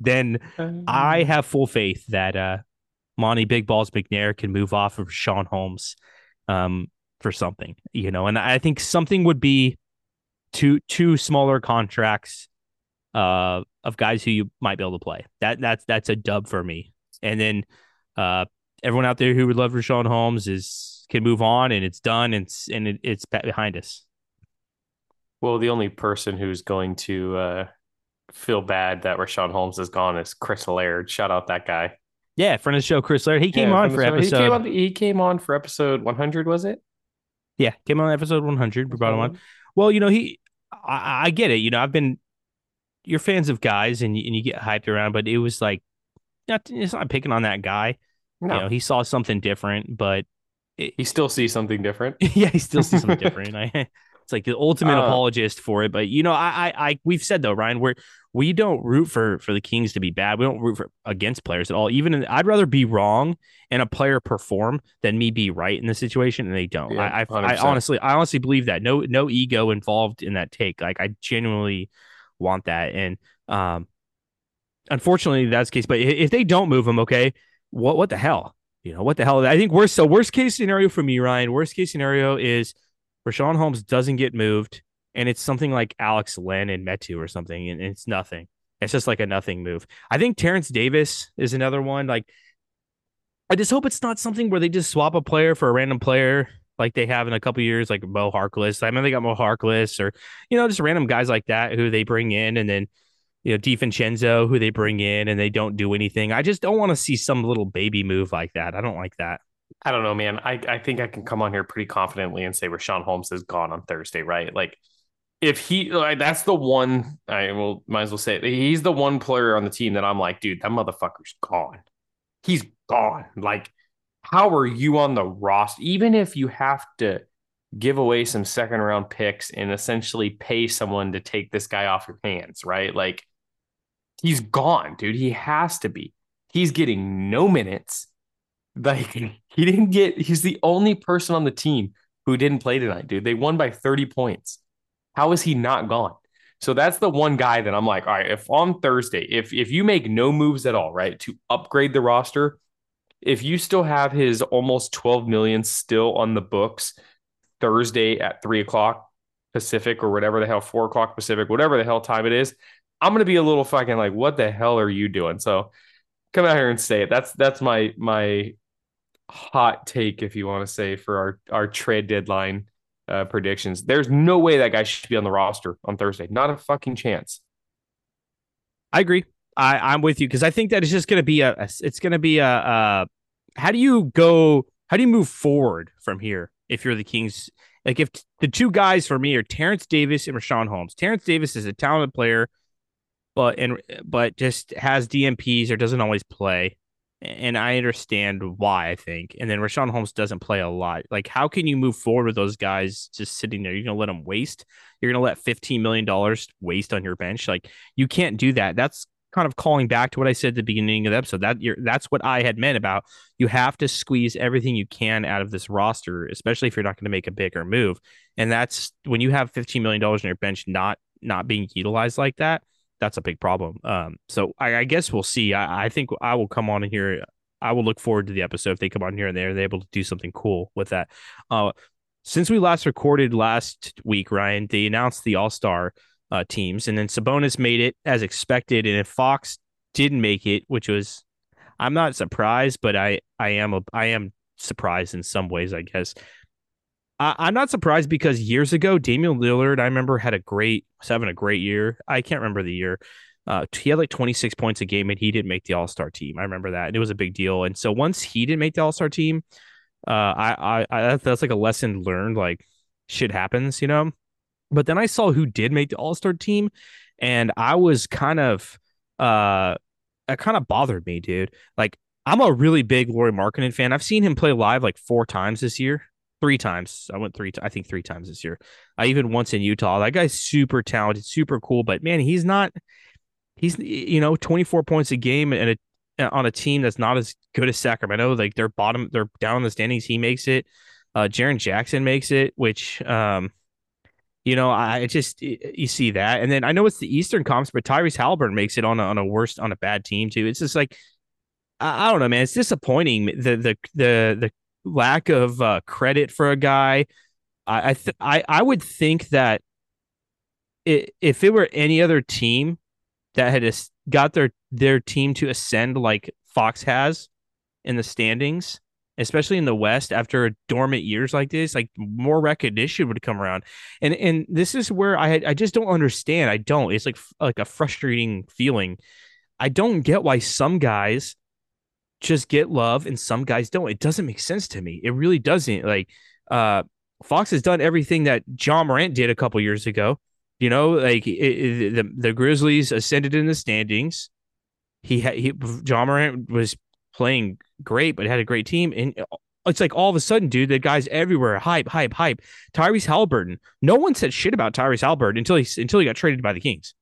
then I have full faith that uh, Monte Big Balls McNair can move off of Sean Holmes um, for something, you know, and I think something would be two two smaller contracts uh, of guys who you might be able to play. That that's that's a dub for me. And then uh, everyone out there who would love Richaun Holmes is can move on and it's done and it's and it, it's behind us.
Well, the only person who's going to uh, feel bad that Richaun Holmes is gone is Chris Laird. Shout out that guy.
Yeah, friend of the show, Chris Laird. He came
Yeah,
on for
show.
episode.
He came on, he came on for episode 100, was it?
Yeah, came on episode 100. We brought him on. Well, you know, he, I, I get it. You know, I've been, you're fans of guys and you, and you get hyped around, but it was like, not, it's not picking on that guy.
No,
You know, he saw something different, but
he still sees something different.
yeah, he still sees something different. I, it's like the ultimate
Uh,
apologist for it. But you know, I, I, I, we've said though, Ryan, we're we don't root for for the Kings to be bad. We don't root for against players at all. Even in, I'd rather be wrong and a player perform than me be right in the situation, and they don't.
Yeah,
I, I, I honestly, I honestly believe that. No, no ego involved in that take. Like I genuinely want that, and um, unfortunately, that's the case. But if they don't move him, okay, what what the hell? You know what the hell? I think worst. So worst case scenario for me, Ryan. Worst case scenario is Richaun Holmes doesn't get moved, and it's something like Alex Len and Metu or something, and it's nothing. It's just like a nothing move. I think Terence Davis is another one. Like, I just hope it's not something where they just swap a player for a random player like they have in a couple years, like Mo Harkless. I mean, they got Mo Harkless or you know just random guys like that who they bring in, and then you know DiVincenzo who they bring in and they don't do anything. I just don't want to see some little baby move like that. I don't like that.
I don't know, man. I, I think I can come on here pretty confidently and say Richaun Holmes is gone on Thursday, right? Like, if he, like, that's the one, I will, might as well say it. He's the one player on the team that I'm like, dude, that motherfucker's gone. He's gone. Like, how are you on the roster? Even if you have to give away some second round picks and essentially pay someone to take this guy off your hands, right? Like, he's gone, dude. He has to be. He's getting no minutes. Like he didn't get he's the only person on the team who didn't play tonight, dude. They won by 30 points. How is he not gone? So that's the one guy that I'm like, all right, if on Thursday, if if you make no moves at all, right, to upgrade the roster, if you still have his almost 12 million still on the books Thursday at three o'clock Pacific or whatever the hell, four o'clock Pacific, whatever the hell time it is, I'm gonna be a little fucking like, what the hell are you doing? So come out here and say it. That's that's my my hot take, if you want to say, for our our trade deadline uh, predictions. There's no way that guy should be on the roster on Thursday. Not a fucking chance.
I agree. I, I'm with you because I think that it's just going to be a, a- it's going to be a, a, how do you go, how do you move forward from here if you're the Kings? Like if t- the two guys for me are Terence Davis and Richaun Holmes. Terence Davis is a talented player, but and but just has DMPs or doesn't always play. And I understand why I think. And then Richaun Holmes doesn't play a lot. Like, how can you move forward with those guys just sitting there? You're gonna let them waste. You're gonna let fifteen million dollars waste on your bench. Like, you can't do that. That's kind of calling back to what I said at the beginning of the episode. That you're, that's what I had meant about you have to squeeze everything you can out of this roster, especially if you're not going to make a bigger move. And that's when you have 15 million dollars on your bench not not being utilized like that. That's a big problem. Um, so I, I guess we'll see. I, I think I will come on here. I will look forward to the episode if they come on here and they're, able to do something cool with that. Uh, since we last recorded last week, Ryan, they announced the All Star uh, teams, and then Sabonis made it as expected, and if Fox didn't make it, which was, I'm not surprised, but I I am a I am surprised in some ways, I guess. I, am not surprised because years ago, Damian Lillard, I remember had a great, was having a great year. I can't remember the year. Uh, he had like 26 points a game, and he didn't make the All Star team. I remember that, and it was a big deal. And so once he didn't make the All Star team, uh, I, I, I that's like a lesson learned. Like shit happens, you know. But then I saw who did make the All Star team, and I was kind of, uh, it kind of bothered me, dude. Like I'm a really big Lauri Markkanen fan. I've seen him play live like four times this year, three times. I went three, I think three times this year. I even once in Utah. That guy's super talented, super cool, but man, he's not. He's you know 24 points a game and a, on a team that's not as good as Sacramento. Like they're bottom, they're down in the standings. He makes it. Uh, Jaren Jackson makes it, which um, you know, I just you see that, and then I know it's the Eastern Conference, but Tyrese Haliburton makes it on a, on a worst on a bad team too. It's just like I, I don't know, man. It's disappointing the the the the lack of uh, credit for a guy. I I, th- I I would think that it, if it were any other team that had got their their team to ascend like Fox has in the standings, especially in the West after dormant years like this, like more recognition would come around. And and this is where I I just don't understand. I don't. It's like like a frustrating feeling. I don't get why some guys just get love and some guys don't. It doesn't make sense to me. It really doesn't. Like uh Fox has done everything that Ja Morant did a couple years ago. You know, like it, it, the the Grizzlies ascended in the standings. He had he Ja Morant was playing great, but had a great team. And it's like all of a sudden, dude, the guy's everywhere. Hype, hype, hype. Tyrese Haliburton. No one said shit about Tyrese Haliburton until he until he got traded by the Kings.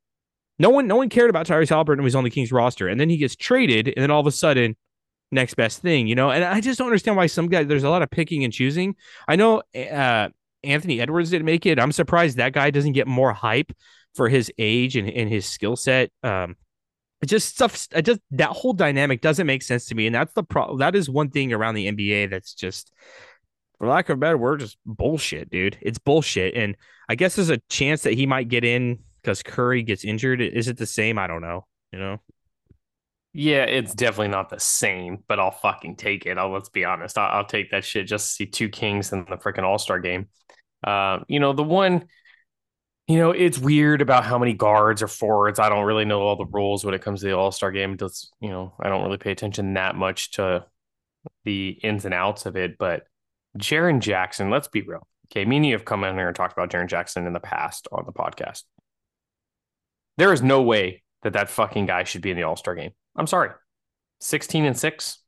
No one, no one cared about Tyrese Haliburton when he was on the Kings roster, and then he gets traded, and then all of a sudden, next best thing, you know. And I just don't understand why some guys. There's a lot of picking and choosing. I know uh, Anthony Edwards didn't make it. I'm surprised that guy doesn't get more hype for his age and, and his skill set. Um, it just stuff just that whole dynamic doesn't make sense to me and that's the problem that is one thing around the nba that's just for lack of a better word just bullshit dude it's bullshit and i guess there's a chance that he might get in because curry gets injured is it the same i don't know you know
yeah it's definitely not the same but i'll fucking take it I'll, let's be honest I'll, I'll take that shit just to see two kings in the freaking all-star game uh, you know the one you know, it's weird about how many guards or forwards. I don't really know all the rules when it comes to the All Star game. Does you know? I don't really pay attention that much to the ins and outs of it. But Jaren Jackson, let's be real. Okay, me and you have come in here and talked about Jaren Jackson in the past on the podcast. There is no way that that fucking guy should be in the All Star game. I'm sorry. 16 and 6.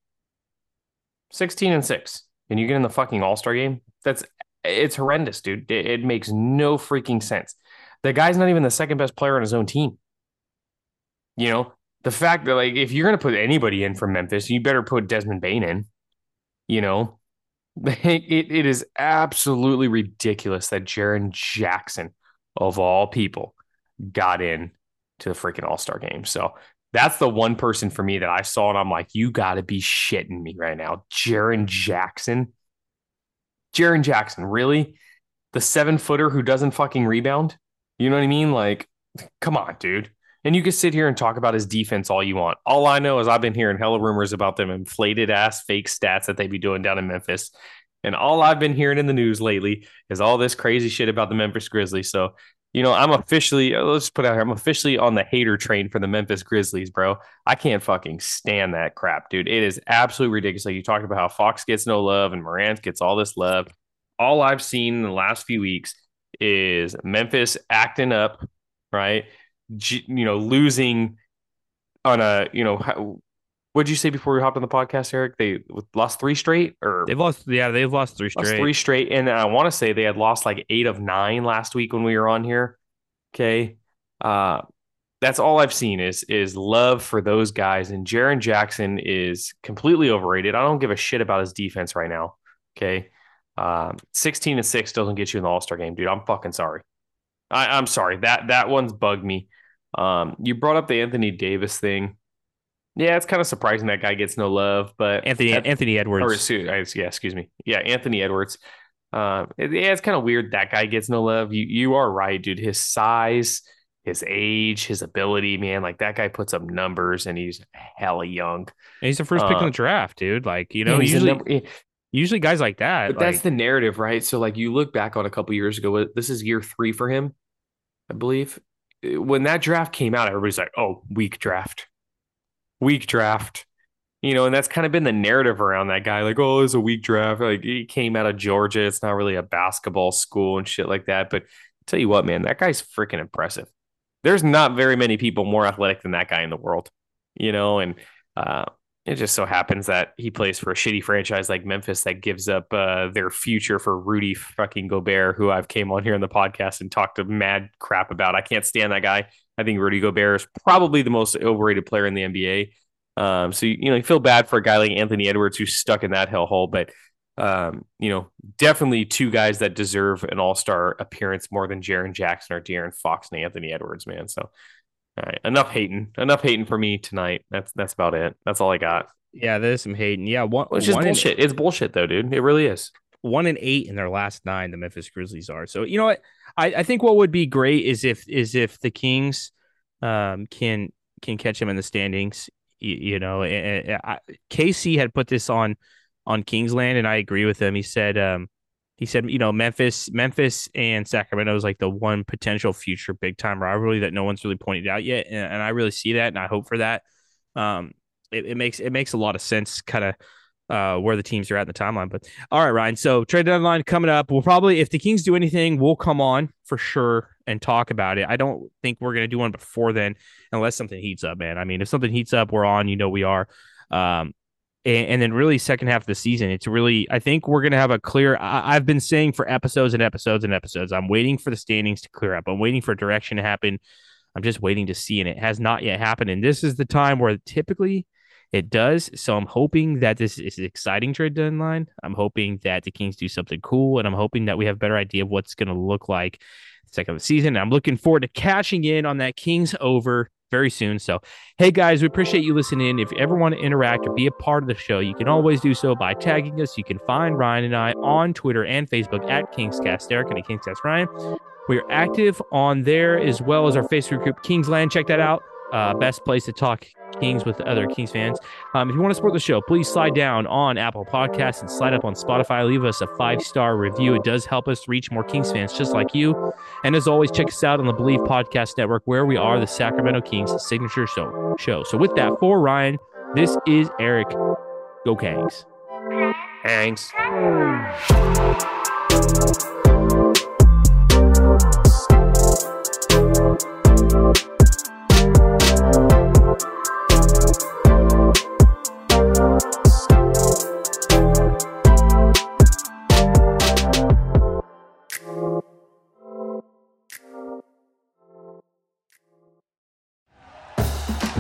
16 and 6. And you get in the fucking All Star game? That's it's horrendous, dude. It, it makes no freaking sense. The guy's not even the second best player on his own team. You know, the fact that like if you're gonna put anybody in from Memphis, you better put Desmond Bane in. You know, it, it is absolutely ridiculous that Jaren Jackson, of all people, got in to the freaking All Star game. So that's the one person for me that I saw, and I'm like, you got to be shitting me right now, Jaren Jackson. Jaren Jackson, really? The seven footer who doesn't fucking rebound? You know what I mean? Like, come on, dude. And you can sit here and talk about his defense all you want. All I know is I've been hearing hella rumors about them inflated ass fake stats that they be doing down in Memphis. And all I've been hearing in the news lately is all this crazy shit about the Memphis Grizzlies. So, you know, I'm officially, uh, let's put out here, I'm officially on the hater train for the Memphis Grizzlies, bro. I can't fucking stand that crap, dude. It is absolutely ridiculous. Like you talked about how Fox gets no love and Morant gets all this love. All I've seen in the last few weeks is Memphis acting up, right? G- you know, losing on a, you know, what did you say before we hopped on the podcast, Eric? They lost three straight, or
they've lost, yeah, they've lost three straight, lost
three straight, and I want to say they had lost like eight of nine last week when we were on here. Okay, uh, That's all I've seen is is love for those guys. And Jaren Jackson is completely overrated. I don't give a shit about his defense right now. Okay. Um, 16 and 6 doesn't get you in the All-Star game, dude. I'm fucking sorry. I, am sorry. That that one's bugged me. Um, you brought up the Anthony Davis thing. Yeah, it's kind of surprising that guy gets no love, but
Anthony Anthony Edwards.
Or, yeah, excuse me. Yeah, Anthony Edwards. Uh, it, yeah, it's kind of weird that guy gets no love. You you are right, dude. His size, his age, his ability, man, like that guy puts up numbers, and he's hella young.
And he's the first pick in the uh, draft, dude. Like you know, usually number, usually guys like that.
But like, that's the narrative, right? So like you look back on a couple years ago, this is year three for him, I believe. When that draft came out, everybody's like, "Oh, weak draft, weak draft." you know, and that's kind of been the narrative around that guy. Like, oh, it's a weak draft. Like he came out of Georgia. It's not really a basketball school and shit like that. But I'll tell you what, man, that guy's freaking impressive. There's not very many people more athletic than that guy in the world, you know, and uh, it just so happens that he plays for a shitty franchise like Memphis that gives up uh, their future for Rudy fucking Gobert, who I've came on here in the podcast and talked to mad crap about. I can't stand that guy. I think Rudy Gobert is probably the most overrated player in the NBA. Um, so you, you know you feel bad for a guy like Anthony Edwards who's stuck in that hellhole, but um, you know definitely two guys that deserve an All Star appearance more than Jaren Jackson or De'Aaron Fox and Anthony Edwards, man. So all right, enough hating, enough hating for me tonight. That's that's about it. That's all I got.
Yeah, there's some hating. Yeah, one,
it's just bullshit. it's bullshit though, dude. It really is.
One and eight in their last nine, the Memphis Grizzlies are. So you know what? I, I think what would be great is if is if the Kings um can can catch him in the standings you, you know, I, KC had put this on on Kingsland, and I agree with him. He said, um, he said, you know, Memphis, Memphis, and Sacramento is like the one potential future big time rivalry that no one's really pointed out yet, and, and I really see that, and I hope for that. Um, it, it makes it makes a lot of sense, kind of uh, where the teams are at in the timeline. But all right, Ryan. So trade deadline coming up. We'll probably, if the Kings do anything, we'll come on for sure and talk about it. I don't think we're gonna do one before then, unless something heats up, man. I mean, if something heats up, we're on. You know, we are. Um, and, and then really second half of the season, it's really. I think we're gonna have a clear. I, I've been saying for episodes and episodes and episodes. I'm waiting for the standings to clear up. I'm waiting for direction to happen. I'm just waiting to see, and it has not yet happened. And this is the time where typically it does. So I'm hoping that this is an exciting trade deadline. I'm hoping that the Kings do something cool, and I'm hoping that we have a better idea of what's going to look like second of the season. I'm looking forward to cashing in on that Kings over very soon. So, hey guys, we appreciate you listening. If you ever want to interact or be a part of the show, you can always do so by tagging us. You can find Ryan and I on Twitter and Facebook at Kingscast Derek and at Kingscast Ryan. We are active on there as well as our Facebook group Kingsland. Check that out. Uh, best place to talk Kings with other Kings fans. Um, if you want to support the show, please slide down on Apple Podcasts and slide up on Spotify. Leave us a five star review. It does help us reach more Kings fans just like you. And as always, check us out on the Bleav Podcast Network, where we are the Sacramento Kings signature show. show. So with that, for Ryan, this is Eric. Go Kangs.
Thanks.